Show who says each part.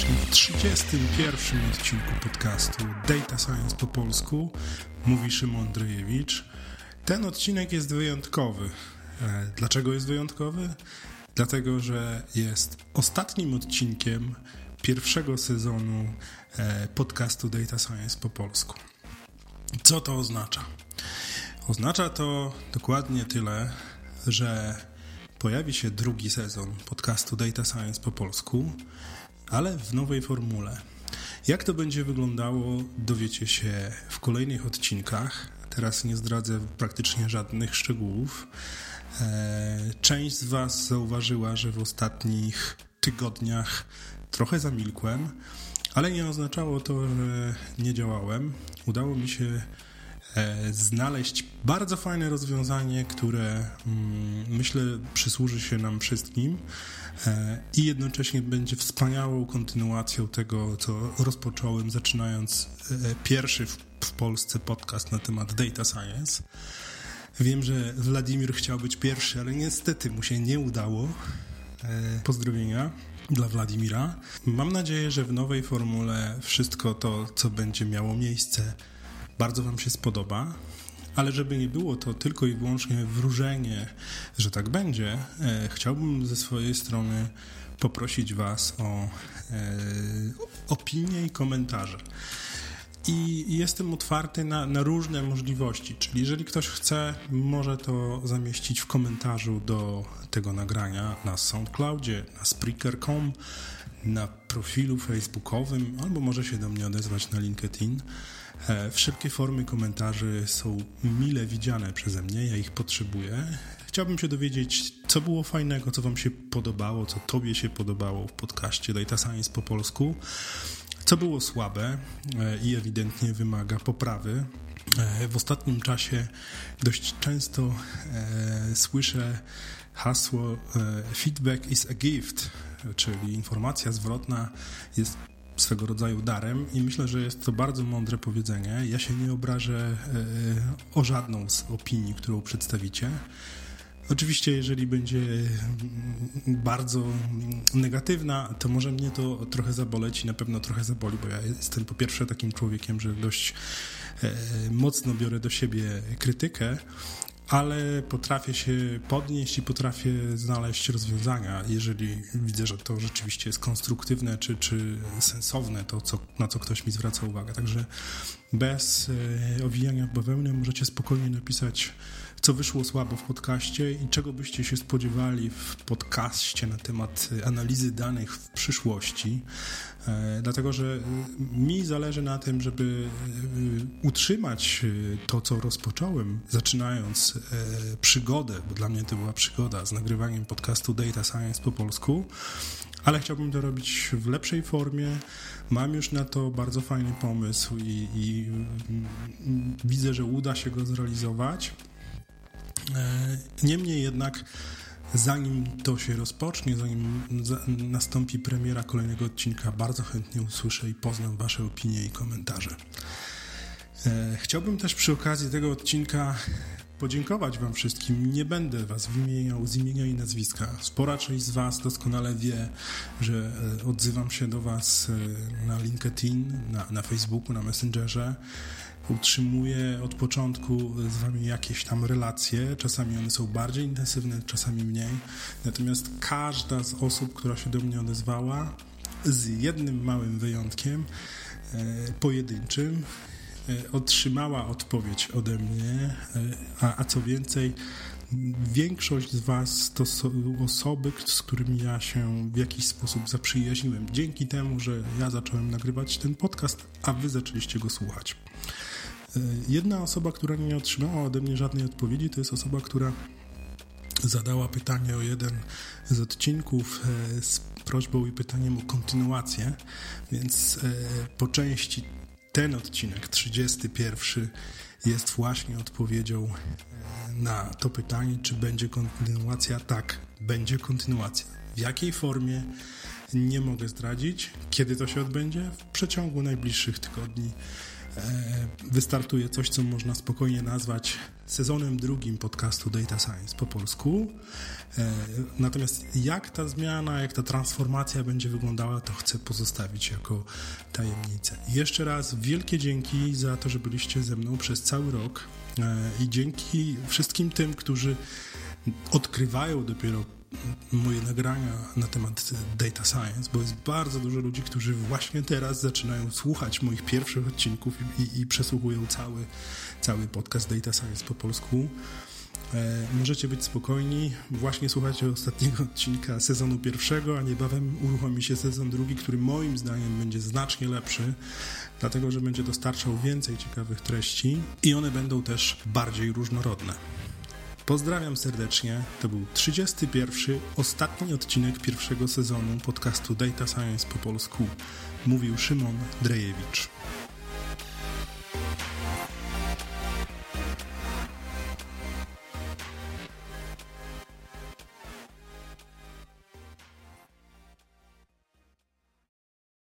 Speaker 1: serdecznie w 31 odcinku podcastu Data Science po polsku. Mówi Szymon Drejewicz. Ten odcinek jest wyjątkowy. E, dlaczego jest wyjątkowy? Dlatego, że jest ostatnim odcinkiem pierwszego sezonu e, podcastu Data Science po polsku. Co to oznacza? Oznacza to dokładnie tyle, że pojawi się drugi sezon podcastu Data Science po polsku, ale w nowej formule. Jak to będzie wyglądało, dowiecie się w kolejnych odcinkach. Teraz nie zdradzę praktycznie żadnych szczegółów. E, część z Was zauważyła, że w ostatnich tygodniach trochę zamilkłem, ale nie oznaczało to, że nie działałem. Udało mi się znaleźć bardzo fajne rozwiązanie, które mm, myślę przysłuży się nam wszystkim e, i jednocześnie będzie wspaniałą kontynuacją tego, co rozpocząłem, zaczynając e, pierwszy w Polsce podcast na temat data science. Wiem, że Wladimir chciał być pierwszy, ale niestety mu się nie udało. Pozdrowienia dla Wladimira. Mam nadzieję, że w nowej formule wszystko to, co będzie miało miejsce, bardzo Wam się spodoba. Ale żeby nie było to tylko i wyłącznie wróżenie, że tak będzie, e, chciałbym ze swojej strony poprosić Was o e, opinie i komentarze. I jestem otwarty na, na, różne możliwości, czyli jeżeli ktoś chce, może to zamieścić w komentarzu do tego nagrania na SoundCloudzie, na Spreaker.com, na profilu facebookowym, albo może się do mnie odezwać na LinkedIn. E, wszelkie formy komentarzy są mile widziane przeze mnie, ja ich potrzebuję. Chciałbym się dowiedzieć, co było fajnego, co Wam się podobało, co Tobie się podobało w podcaście Data Science po polsku, co było słabe e, i ewidentnie wymaga poprawy. E, w ostatnim czasie dość często słyszę hasło feedback is a gift, czyli informacja zwrotna jest swego rodzaju darem i myślę, że jest to bardzo mądre powiedzenie. Ja się nie obrażę e, o żadną z opinii, którą przedstawicie. Oczywiście, jeżeli będzie mm, bardzo negatywna, to może mnie to trochę zaboleć i na pewno trochę zaboli, bo ja jestem po pierwsze takim człowiekiem, że dość e, mocno biorę do siebie krytykę, ale potrafię się podnieść i potrafię znaleźć rozwiązania, jeżeli widzę, że to rzeczywiście jest konstruktywne czy, czy sensowne, to co, na co ktoś mi zwraca uwagę. Także bez e, owijania w możecie spokojnie napisać co wyszło słabo w podcaście i czego byście się spodziewali w podcaście na temat analizy danych w przyszłości. E, dlatego, że mi zależy na tym, żeby e, utrzymać to, co rozpocząłem, zaczynając e, przygodę, bo dla mnie to była przygoda z nagrywaniem podcastu Data Science po polsku, ale chciałbym to robić w lepszej formie. Mam już na to bardzo fajny pomysł i, i mm, widzę, że uda się go zrealizować. E, niemniej jednak, zanim to się rozpocznie, zanim nastąpi premiera kolejnego odcinka, bardzo chętnie usłyszę i poznam Wasze opinie i komentarze. E, chciałbym też przy okazji tego odcinka podziękować Wam wszystkim. Nie będę Was wymieniał z imienia i nazwiska. Spora część z Was doskonale wie, że e, odzywam się do Was na LinkedIn, na, na Facebooku, na Messengerze utrzymuję od początku z wami jakieś tam relacje. Czasami one są bardziej intensywne, czasami mniej. Natomiast każda z osób, która się do mnie odezwała, z jednym małym wyjątkiem, e, pojedynczym, e, otrzymała odpowiedź ode mnie, e, a, a co więcej, większość z Was to są osoby, z którymi ja się w jakiś sposób zaprzyjaźniłem. Dzięki temu, że ja zacząłem nagrywać ten podcast, a Wy zaczęliście go słuchać. E, jedna osoba, która nie otrzymała ode mnie żadnej odpowiedzi, to jest osoba, która zadała pytanie o jeden z odcinków e, z prośbą i pytaniem o kontynuację, więc e, po części ten odcinek, 31, jest właśnie odpowiedzią na to pytanie, czy będzie kontynuacja. Tak, będzie kontynuacja. W jakiej formie nie mogę zdradzić, kiedy to się odbędzie. W przeciągu najbliższych tygodni wystartuje coś, co można spokojnie nazwać sezonem drugim podcastu Data Science po polsku. E, natomiast jak ta zmiana, jak ta transformacja będzie wyglądała, to chcę pozostawić jako tajemnicę. Jeszcze raz wielkie dzięki za to, że byliście ze mną przez cały rok e, i dzięki wszystkim tym, którzy odkrywają dopiero moje nagrania na temat data science, bo jest bardzo dużo ludzi, którzy właśnie teraz zaczynają słuchać moich pierwszych odcinków i, i przesłuchują cały, cały podcast Data Science po polsku. E, możecie być spokojni, właśnie słuchacie ostatniego odcinka sezonu pierwszego, a niebawem uruchomi się sezon drugi, który moim zdaniem będzie znacznie lepszy, dlatego że będzie dostarczał więcej ciekawych treści i one będą też bardziej różnorodne. Pozdrawiam serdecznie. To był 31. ostatni odcinek pierwszego sezonu podcastu Data Science po polsku. Mówił Szymon Drejewicz.